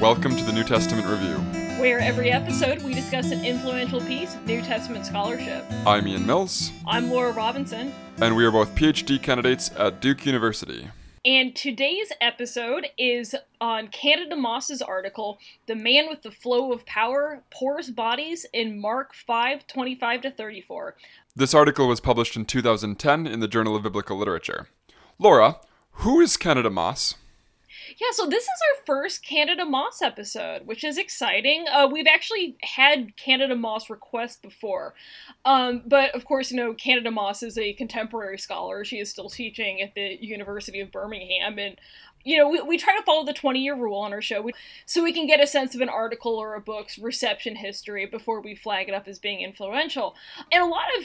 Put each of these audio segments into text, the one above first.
Welcome to the New Testament Review. where every episode we discuss an influential piece of New Testament scholarship. I'm Ian Mills, I'm Laura Robinson, and we are both PhD candidates at Duke University. and today's episode is on Candida Moss's article, The Man with the Flow of Power Porous Bodies in Mark 5 25 to 34. This article was published in 2010 in the Journal of Biblical Literature. Laura, who is Candida Moss? Yeah, so this is our first Candida Moss episode, which is exciting. Uh, we've actually had Candida Moss requests before, um, but of course, you know, Candida Moss is a contemporary scholar. She is still teaching at the University of Birmingham, and you know, we, we try to follow the 20 year rule on our show we, so we can get a sense of an article or a book's reception history before we flag it up as being influential. And a lot of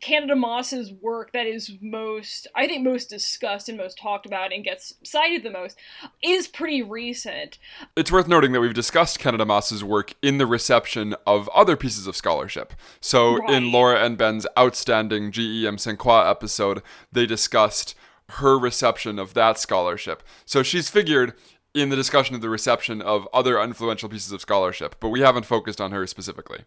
Candida Moss's work that is most, I think, most discussed and most talked about and gets cited the most is pretty recent. It's worth noting that we've discussed Candida Moss's work in the reception of other pieces of scholarship. So, in Laura and Ben's outstanding GEM Croix episode, they discussed her reception of that scholarship. So, she's figured in the discussion of the reception of other influential pieces of scholarship, but we haven't focused on her specifically.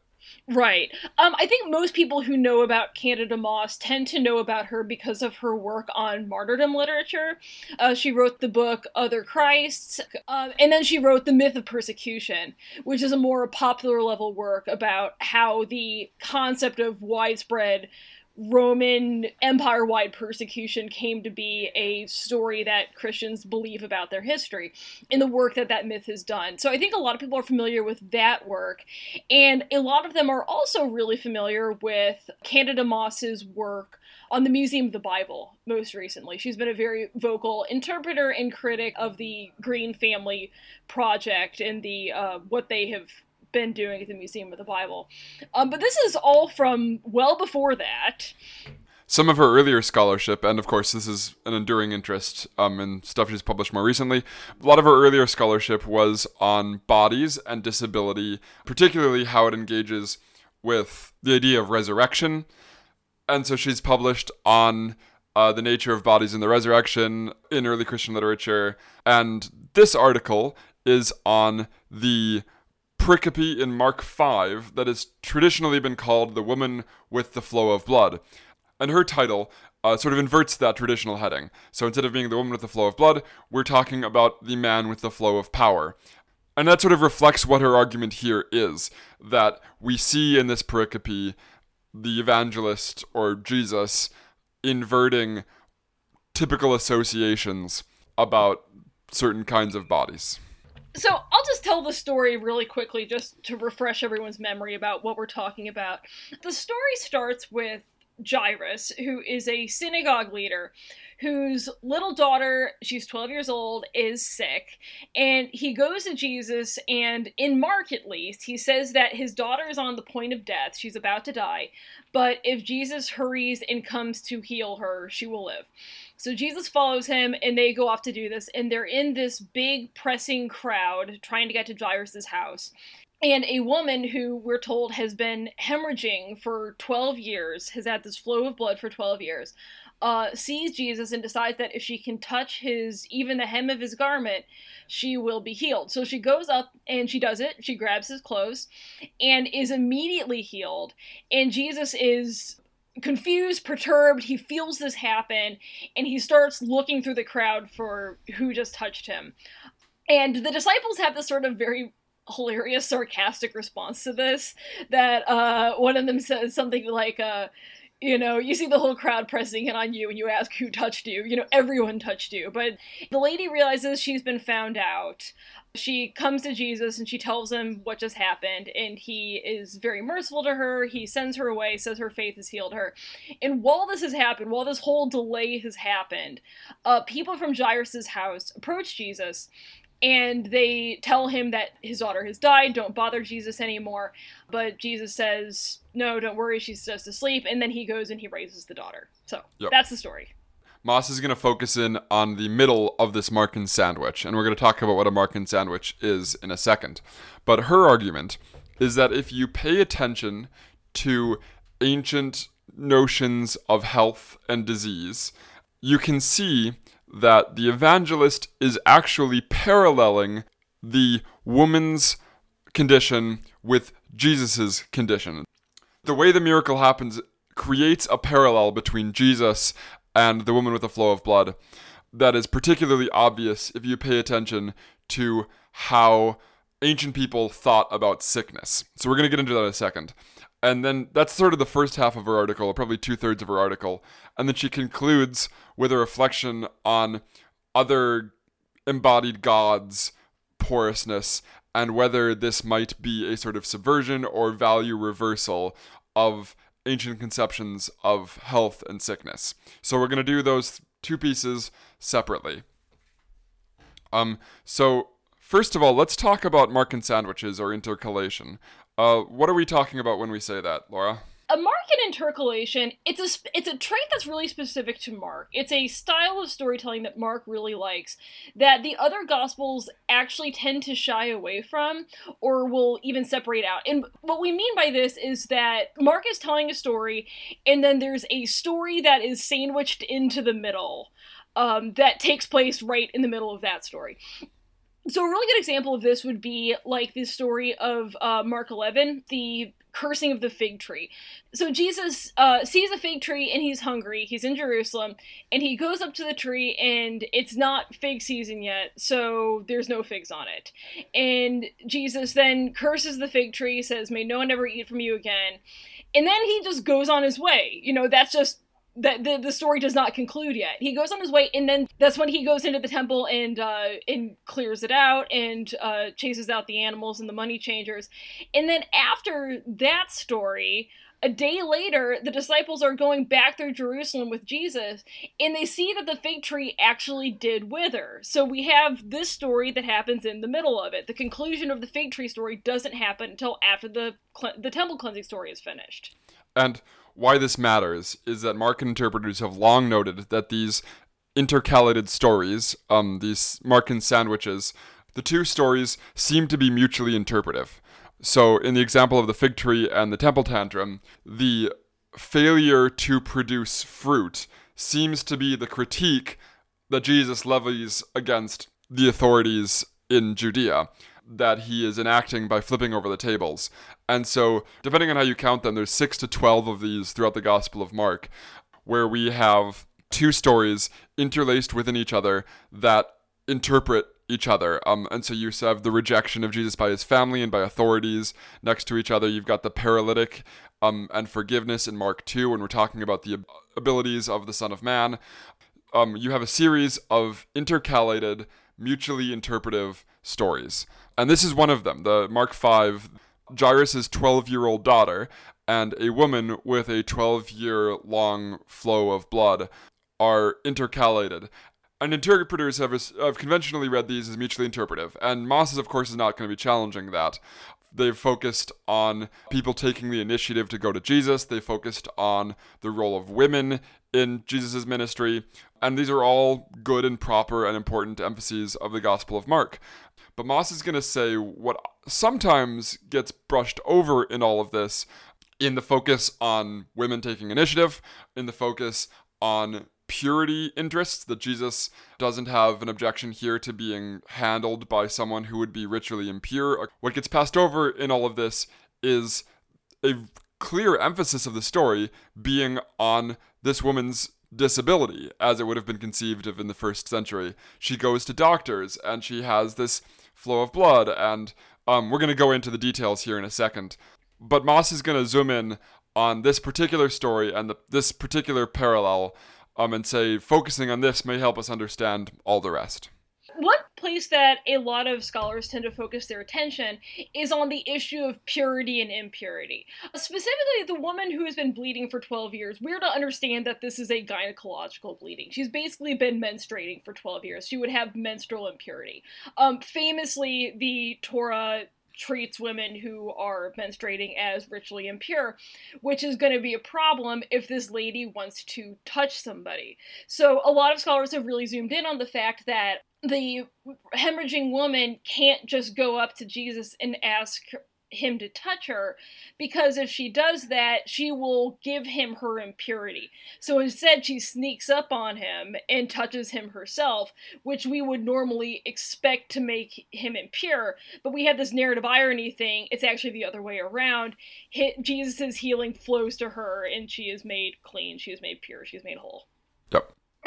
Right. Um, I think most people who know about Candida Moss tend to know about her because of her work on martyrdom literature. Uh, she wrote the book Other Christs, um, and then she wrote The Myth of Persecution, which is a more popular level work about how the concept of widespread Roman Empire wide persecution came to be a story that Christians believe about their history in the work that that myth has done. So I think a lot of people are familiar with that work. And a lot of them are also really familiar with Candida Moss's work on the Museum of the Bible most recently. She's been a very vocal interpreter and critic of the Green Family Project and the uh, what they have been doing at the Museum of the Bible. Um, but this is all from well before that. Some of her earlier scholarship, and of course, this is an enduring interest um, in stuff she's published more recently. A lot of her earlier scholarship was on bodies and disability, particularly how it engages with the idea of resurrection. And so she's published on uh, the nature of bodies in the resurrection in early Christian literature. And this article is on the pericope in Mark 5 that has traditionally been called The Woman with the Flow of Blood. And her title uh, sort of inverts that traditional heading. So instead of being the woman with the flow of blood, we're talking about the man with the flow of power. And that sort of reflects what her argument here is that we see in this pericope the evangelist or Jesus inverting typical associations about certain kinds of bodies. So I'll just tell the story really quickly just to refresh everyone's memory about what we're talking about. The story starts with Jairus, who is a synagogue leader whose little daughter, she's 12 years old, is sick. And he goes to Jesus, and in Mark at least, he says that his daughter is on the point of death. She's about to die. But if Jesus hurries and comes to heal her, she will live. So Jesus follows him, and they go off to do this. And they're in this big, pressing crowd trying to get to Jairus' house. And a woman who we're told has been hemorrhaging for 12 years, has had this flow of blood for 12 years, uh, sees Jesus and decides that if she can touch his, even the hem of his garment, she will be healed. So she goes up and she does it. She grabs his clothes and is immediately healed. And Jesus is confused, perturbed. He feels this happen and he starts looking through the crowd for who just touched him. And the disciples have this sort of very hilarious sarcastic response to this that uh, one of them says something like uh, you know you see the whole crowd pressing in on you and you ask who touched you you know everyone touched you. But the lady realizes she's been found out. She comes to jesus and she tells him what just happened and he is very merciful to her. He sends her away says her faith has healed her. And while this has happened while this whole delay has happened uh, people from jairus' house approach jesus and they tell him that his daughter has died don't bother jesus anymore. But jesus says no don't worry she's just asleep and then he goes and he raises the daughter so Yep. that's the story Moss is going to focus in on the middle of this Markan sandwich, and we're going to talk about what a Markan sandwich is in a second. But her argument is that if you pay attention to ancient notions of health and disease, you can see that the evangelist is actually paralleling the woman's condition with Jesus's condition. The way the miracle happens creates a parallel between Jesus and the woman with the flow of blood that is particularly obvious if you pay attention to how ancient people thought about sickness. So we're going to get into that in a second. And then that's sort of the first half of her article, probably two thirds of her article. And then she concludes with a reflection on other embodied gods' porousness and whether this might be a sort of subversion or value reversal of ancient conceptions of health and sickness. So we're going to do those two pieces separately. Um, so first of all, let's talk about Markan sandwiches or intercalation. Uh, what are we talking about when we say that, Laura? A Markan intercalation it's a it's a trait that's really specific to mark. It's a style of storytelling that mark really likes that the other gospels actually tend to shy away from or will even separate out. And what we mean by this is that mark is telling a story and then there's a story that is sandwiched into the middle um, that takes place right in the middle of that story so a really good example of this would be like the story of uh, Mark 11, the cursing of the fig tree. So Jesus uh, sees a fig tree and he's hungry. He's in Jerusalem and he goes up to the tree and it's not fig season yet, so there's no figs on it. And Jesus then curses the fig tree, says, May no one ever eat from you again. And then he just goes on his way. You know, that's just that the, the story does not conclude yet. He goes on his way, and then that's when he goes into the temple and uh, and clears it out and uh, chases out the animals and the money changers. And then after that story, a day later, the disciples are going back through Jerusalem with Jesus, and they see that the fig tree actually did wither. So we have this story that happens in the middle of it. The conclusion of the fig tree story doesn't happen until after the the temple cleansing story is finished. And why this matters is that Markan interpreters have long noted that these intercalated stories, um, these Markan sandwiches, the two stories seem to be mutually interpretive. So, in the example of the fig tree and the temple tantrum, the failure to produce fruit seems to be the critique that Jesus levies against the authorities in Judea that he is enacting by flipping over the tables. And so, depending on how you count them, there's 6 to 12 of these throughout the Gospel of Mark, where we have two stories interlaced within each other that interpret each other. Um, and so you have the rejection of Jesus by his family and by authorities next to each other. You've got the paralytic um, and forgiveness in Mark 2 when we're talking about the abilities of the Son of Man. Um, you have a series of intercalated, mutually interpretive stories. And this is one of them. The Mark 5, Jairus' 12 year old daughter and a woman with a 12 year long flow of blood are intercalated. And interpreters have, have conventionally read these as mutually interpretive, and Moss, of course, is not going to be challenging that. They've focused on people taking the initiative to go to Jesus. They focused on the role of women in Jesus' ministry. And these are all good and proper and important emphases of the Gospel of Mark. But Moss is going to say what sometimes gets brushed over in all of this in the focus on women taking initiative, in the focus on purity interests, that Jesus doesn't have an objection here to being handled by someone who would be ritually impure. What gets passed over in all of this is a clear emphasis of the story being on this woman's disability as it would have been conceived of in the first century. She goes to doctors and she has this flow of blood, and um, we're going to go into the details here in a second. But Moss is going to zoom in on this particular story and the, this particular parallel um, and say focusing on this may help us understand all the rest. One place that a lot of scholars tend to focus their attention is on the issue of purity and impurity. Specifically, the woman who has been bleeding for 12 years, we're to understand that this is a gynecological bleeding. She's basically been menstruating for 12 years. She would have menstrual impurity. Um, famously, the Torah treats women who are menstruating as ritually impure, which is going to be a problem if this lady wants to touch somebody. So, a lot of scholars have really zoomed in on the fact that the hemorrhaging woman can't just go up to Jesus and ask him to touch her because if she does that, she will give him her impurity. So instead, she sneaks up on him and touches him herself, which we would normally expect to make him impure. But we have this narrative irony thing. It's actually the other way around. Jesus' healing flows to her, and she is made clean. She is made pure. She is made whole.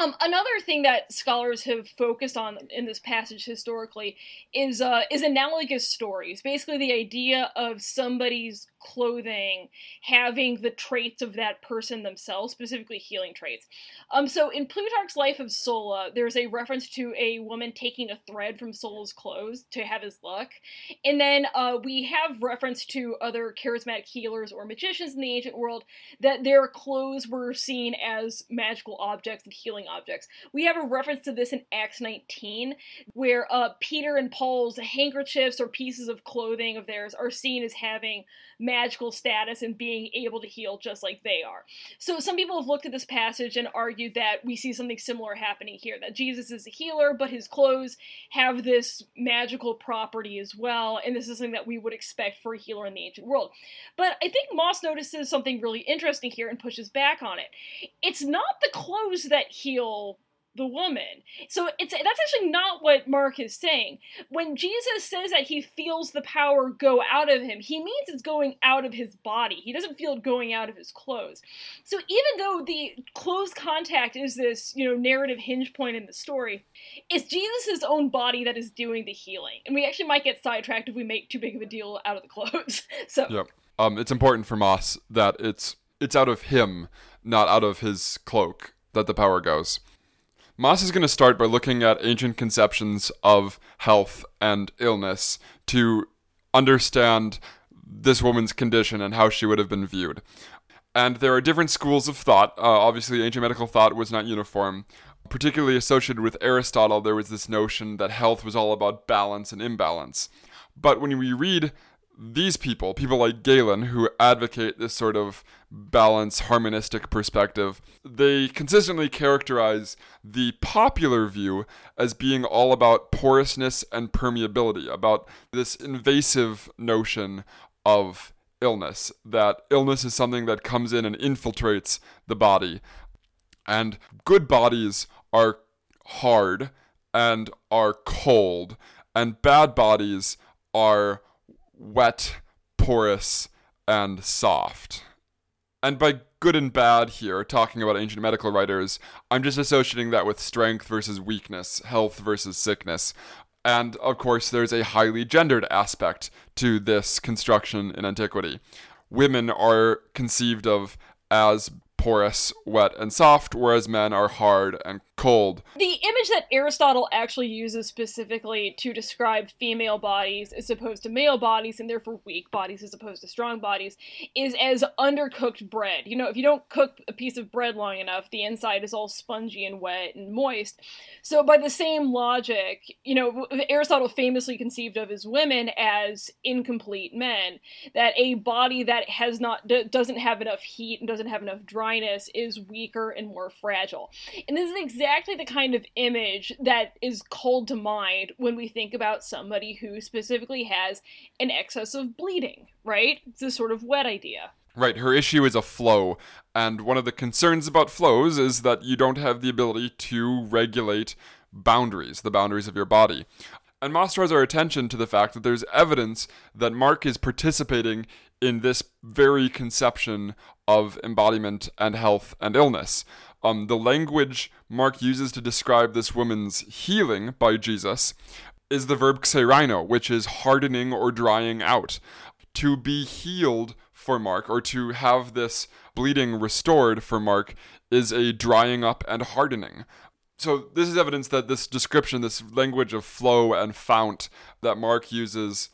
Um, another thing that scholars have focused on in this passage historically is uh, is analogous stories. Basically, the idea of somebody's clothing having the traits of that person themselves, specifically healing traits. Um, so in Plutarch's Life of Sulla, there's a reference to a woman taking a thread from Sulla's clothes to have his luck, and then uh, we have reference to other charismatic healers or magicians in the ancient world that their clothes were seen as magical objects and healing objects. We have a reference to this in Acts 19, where uh, Peter and Paul's handkerchiefs or pieces of clothing of theirs are seen as having magical status and being able to heal just like they are. So some people have looked at this passage and argued that we see something similar happening here that Jesus is a healer, but his clothes have this magical property as well, and this is something that we would expect for a healer in the ancient world. But I think Moss notices something really interesting here and pushes back on it. It's not the clothes that heal the woman. So it's that's actually not what Mark is saying. When Jesus says that he feels the power go out of him, he means it's going out of his body. He doesn't feel it going out of his clothes. So even though the close contact is this, you know, narrative hinge point in the story, it's Jesus' own body that is doing the healing. And we actually might get sidetracked if we make too big of a deal out of the clothes. so Yep. Um, it's important for Moss that it's it's out of him, not out of his cloak, that the power goes. Moss is going to start by looking at ancient conceptions of health and illness to understand this woman's condition and how she would have been viewed. And there are different schools of thought. Uh, obviously, ancient medical thought was not uniform. Particularly associated with Aristotle, there was this notion that health was all about balance and imbalance. But when we read these people, people like Galen, who advocate this sort of balanced, harmonistic perspective, they consistently characterize the popular view as being all about porousness and permeability, about this invasive notion of illness, that illness is something that comes in and infiltrates the body. And good bodies are hard and are cold, and bad bodies are wet, porous, and soft. And by good and bad here, talking about ancient medical writers, I'm just associating that with strength versus weakness, health versus sickness. And of course, there's a highly gendered aspect to this construction in antiquity. Women are conceived of as porous, wet, and soft, whereas men are hard and cold. The image that Aristotle actually uses specifically to describe female bodies as opposed to male bodies, and therefore weak bodies as opposed to strong bodies, is as undercooked bread. You know, if you don't cook a piece of bread long enough, the inside is all spongy and wet and moist. So, by the same logic, you know, Aristotle famously conceived of as women as incomplete men, that a body that has not, doesn't have enough heat and doesn't have enough dryness is weaker and more fragile. And this is exactly exactly the kind of image that is called to mind when we think about somebody who specifically has an excess of bleeding, right? It's a sort of wet idea. Right, her issue is a flow, and one of the concerns about flows is that you don't have the ability to regulate boundaries, the boundaries of your body. And Moss draws our attention to the fact that there's evidence that Mark is participating in this very conception of embodiment and health and illness. Um, the language Mark uses to describe this woman's healing by Jesus is the verb xeraino, which is hardening or drying out. To be healed for Mark, or to have this bleeding restored for Mark, is a drying up and hardening. So, this is evidence that this description, this language of flow and fount that Mark uses,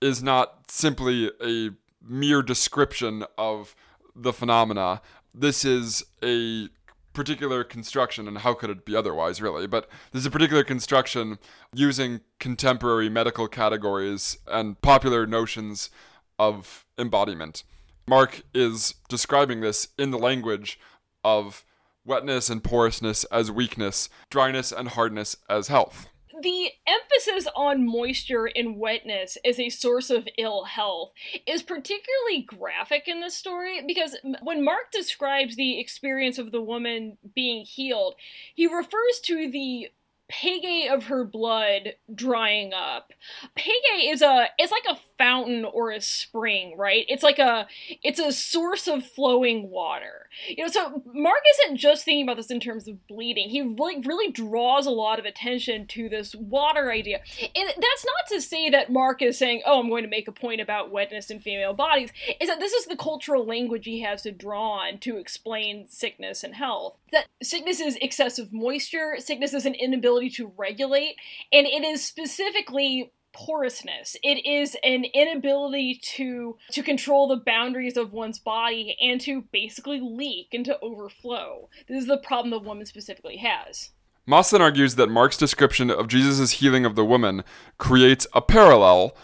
is not simply a mere description of the phenomena. This is a particular construction, and how could it be otherwise, really? But there's a particular construction using contemporary medical categories and popular notions of embodiment. Mark is describing this in the language of wetness and porousness as weakness, dryness and hardness as health the emphasis on moisture and wetness as a source of ill health is particularly graphic in this story because when Mark describes the experience of the woman being healed, he refers to the Pege of her blood drying up. Pege is a it's like a fountain or a spring, right? It's like a it's a source of flowing water. You know, so Mark isn't just thinking about this in terms of bleeding. He like really draws a lot of attention to this water idea. And that's not to say that Mark is saying, "Oh, I'm going to make a point about wetness in female bodies." Is that this is the cultural language he has to draw on to explain sickness and health. That sickness is excessive moisture, sickness is an inability ability to regulate, and it is specifically porousness. It is an inability to to control the boundaries of one's body and to basically leak and to overflow. This is the problem the woman specifically has. Moss then argues that Mark's description of Jesus' healing of the woman creates a parallel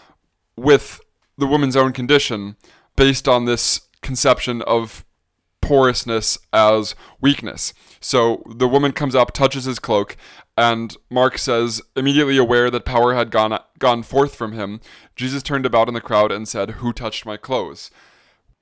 with the woman's own condition based on this conception of porousness as weakness. So the woman comes up, touches his cloak, and Mark says, immediately aware that power had gone, gone forth from him, Jesus turned about in the crowd and said, Who touched my clothes?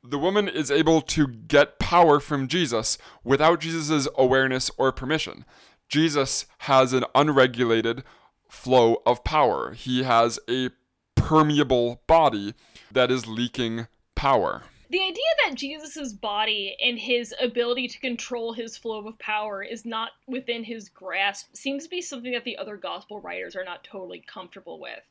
The woman is able to get power from Jesus without Jesus' awareness or permission. Jesus has an unregulated flow of power. He has a permeable body that is leaking power the idea that Jesus's body and his ability to control his flow of power is not within his grasp seems to be something that the other gospel writers are not totally comfortable with.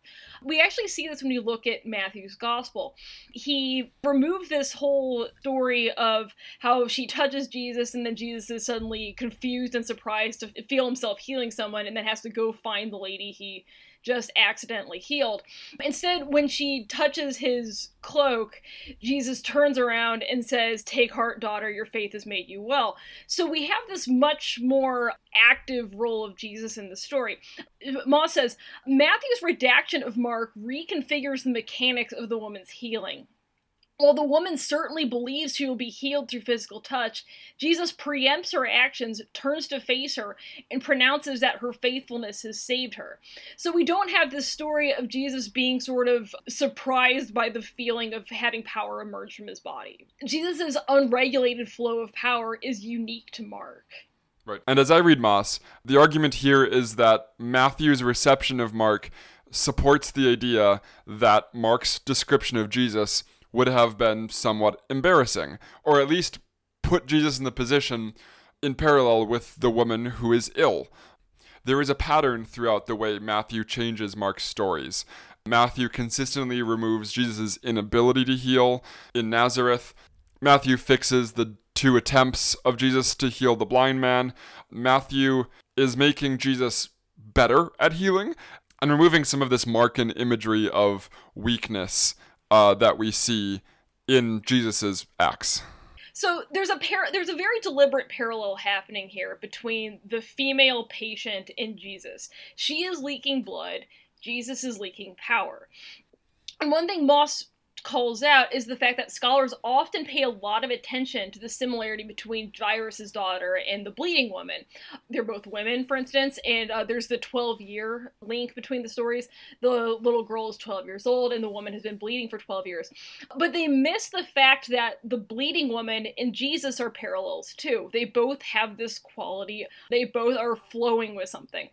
We actually see this when you look at Matthew's gospel. He removed this whole story of how she touches Jesus and then Jesus is suddenly confused and surprised to feel himself healing someone and then has to go find the lady he just accidentally healed. Instead, when she touches his cloak, Jesus turns around and says, Take heart, daughter, your faith has made you well. So we have this much more active role of Jesus in the story. Moss says Matthew's redaction of Mark reconfigures the mechanics of the woman's healing. While the woman certainly believes she will be healed through physical touch, Jesus preempts her actions, turns to face her, and pronounces that her faithfulness has saved her. So we don't have this story of Jesus being sort of surprised by the feeling of having power emerge from his body. Jesus' unregulated flow of power is unique to Mark. Right. And as I read Moss, the argument here is that Matthew's reception of Mark supports the idea that Mark's description of Jesus would have been somewhat embarrassing, or at least put Jesus in the position in parallel with the woman who is ill. There is a pattern throughout the way Matthew changes Mark's stories. Matthew consistently removes Jesus' inability to heal in Nazareth. Matthew fixes the two attempts of Jesus to heal the blind man. Matthew is making Jesus better at healing and removing some of this Markan imagery of weakness uh, that we see in Jesus's acts. So there's a par- there's a very deliberate parallel happening here between the female patient and Jesus. She is leaking blood. Jesus is leaking power. And one thing Moss calls out is the fact that scholars often pay a lot of attention to the similarity between Jairus' daughter and the bleeding woman. They're both women, for instance, and uh, there's the 12 year link between the stories. The little girl is 12 years old, and the woman has been bleeding for 12 years. But they miss the fact that the bleeding woman and Jesus are parallels too. They both have this quality, they both are flowing with something.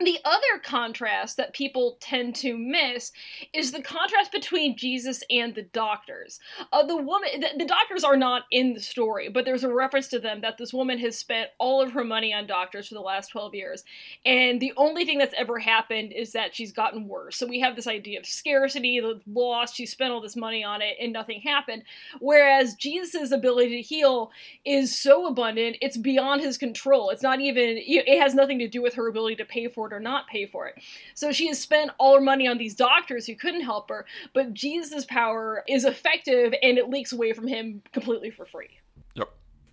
The other contrast that people tend to miss is the contrast between Jesus and the doctors. Uh, the woman, the, the, doctors are not in the story, but there's a reference to them that this woman has spent all of her money on doctors for the last 12 years, and the only thing that's ever happened is that she's gotten worse. So we have this idea of scarcity, the loss. She spent all this money on it, and nothing happened. Whereas Jesus' ability to heal is so abundant, it's beyond his control. It's not even. It has nothing to do with her ability to pay for or not pay for it. So she has spent all her money on these doctors who couldn't help her, but Jesus' power is effective and it leaks away from him completely for free. Yep.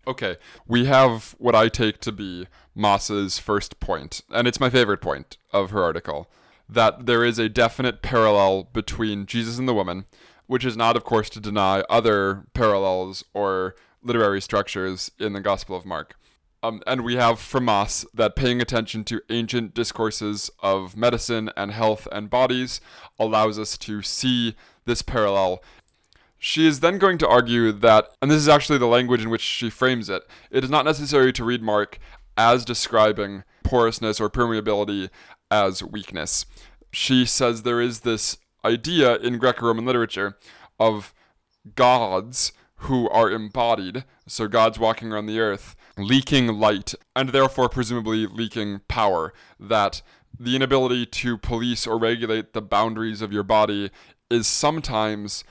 Okay, we have what I take to be Moss's first point, and it's my favorite point of her article that there is a definite parallel between Jesus and the woman, which is not, of course, to deny other parallels or literary structures in the Gospel of Mark. Um, and we have from Moss that paying attention to ancient discourses of medicine and health and bodies allows us to see this parallel. She is then going to argue that, and this is actually the language in which she frames it, it is not necessary to read Mark as describing porousness or permeability as weakness. She says there is this idea in Greco Roman literature of gods who are embodied, so gods walking around the earth, leaking light, and therefore presumably leaking power. That the inability to police or regulate the boundaries of your body is sometimes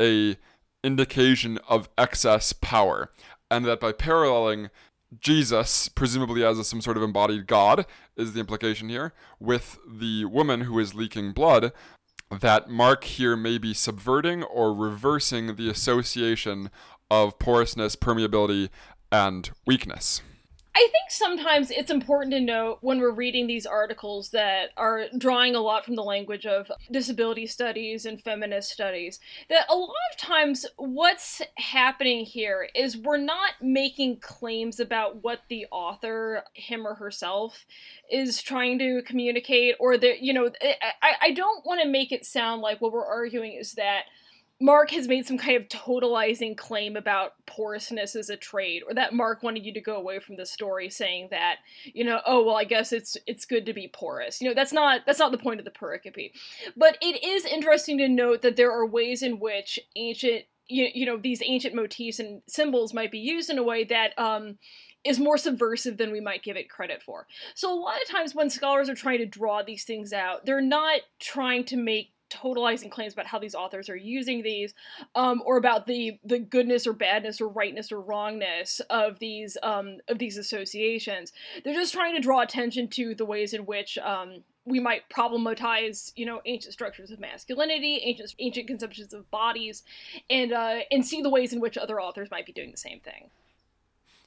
a indication of excess power, and that by paralleling Jesus, presumably as a, some sort of embodied God, is the implication here, with the woman who is leaking blood, that Mark here may be subverting or reversing the association of porousness, permeability, and weakness. I think sometimes it's important to note when we're reading these articles that are drawing a lot from the language of disability studies and feminist studies that a lot of times what's happening here is we're not making claims about what the author, him or herself, is trying to communicate, or that, you know, I, I don't want to make it sound like what we're arguing is that Mark has made some kind of totalizing claim about porousness as a trait, or that Mark wanted you to go away from the story saying that, you know, oh well, I guess it's it's good to be porous. You know, that's not that's not the point of the pericope. But it is interesting to note that there are ways in which ancient you, you know these ancient motifs and symbols might be used in a way that um, is more subversive than we might give it credit for. So a lot of times when scholars are trying to draw these things out, they're not trying to make totalizing claims about how these authors are using these um, or about the the goodness or badness or rightness or wrongness of these um, of these associations they're just trying to draw attention to the ways in which um, we might problematize, you know, ancient structures of masculinity, ancient ancient conceptions of bodies, and uh, and see the ways in which other authors might be doing the same thing.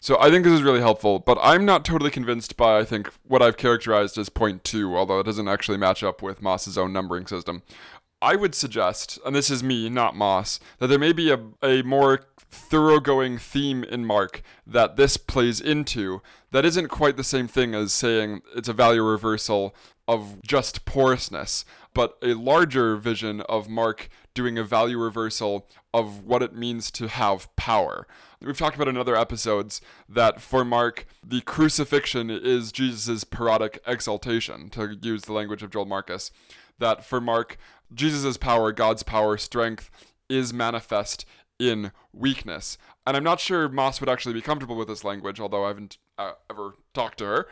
So I think this is really helpful, but I'm not totally convinced by I think what I've characterized as point two, although it doesn't actually match up with Moss's own numbering system. I would suggest, and this is me, not Moss, that there may be a, a more thoroughgoing theme in Mark that this plays into that isn't quite the same thing as saying it's a value reversal of just porousness, but a larger vision of Mark doing a value reversal of what it means to have power. We've talked about in other episodes that for Mark, the crucifixion is Jesus' parodic exaltation, to use the language of Joel Marcus. That for Mark, Jesus' power, God's power, strength, is manifest in weakness. And I'm not sure Moss would actually be comfortable with this language, although I haven't uh, ever talked to her.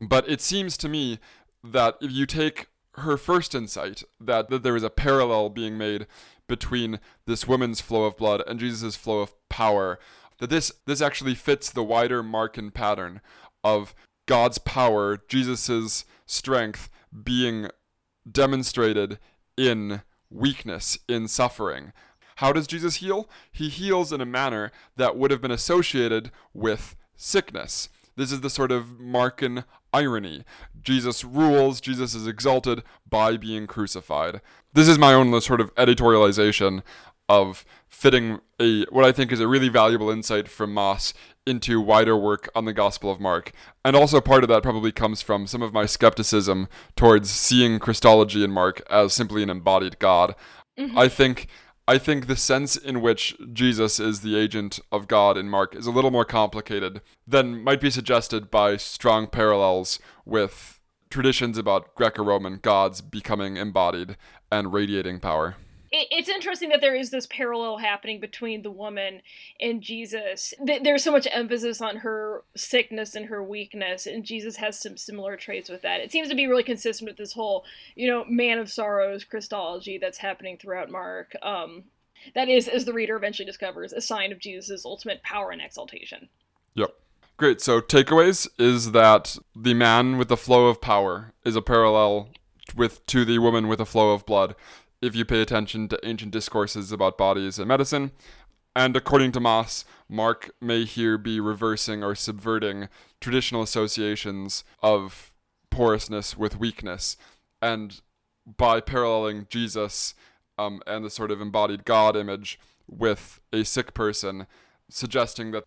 But it seems to me that if you take her first insight, that, that there is a parallel being made between this woman's flow of blood and Jesus' flow of power, that this, this actually fits the wider Markan pattern of God's power, Jesus' strength being demonstrated in weakness, in suffering. How does Jesus heal? He heals in a manner that would have been associated with sickness. This is the sort of Markan irony. Jesus rules, Jesus is exalted by being crucified. This is my own sort of editorialization of fitting a what I think is a really valuable insight from Moss into wider work on the Gospel of Mark. And also part of that probably comes from some of my skepticism towards seeing Christology in Mark as simply an embodied God. Mm-hmm. I think I think the sense in which Jesus is the agent of God in Mark is a little more complicated than might be suggested by strong parallels with traditions about Greco Roman gods becoming embodied and radiating power it, it's interesting that there is this parallel happening between the woman and Jesus. There's so much emphasis on her sickness and her weakness, and Jesus has some similar traits with that. It seems to be really consistent with this whole, you know, man of sorrows Christology that's happening throughout Mark. Um, that is, as the reader eventually discovers, a sign of Jesus' ultimate power and exaltation. Yep. Great. So, takeaways is that the man with the flow of power is a parallel with to the woman with a flow of blood if you pay attention to ancient discourses about bodies and medicine. And according to Moss, Mark may here be reversing or subverting traditional associations of porousness with weakness. And by paralleling Jesus um, and the sort of embodied God image with a sick person, suggesting that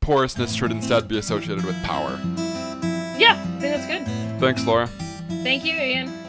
porousness should instead be associated with power. Yeah, I think that's good. Thanks, Laura. Thank you, Ian.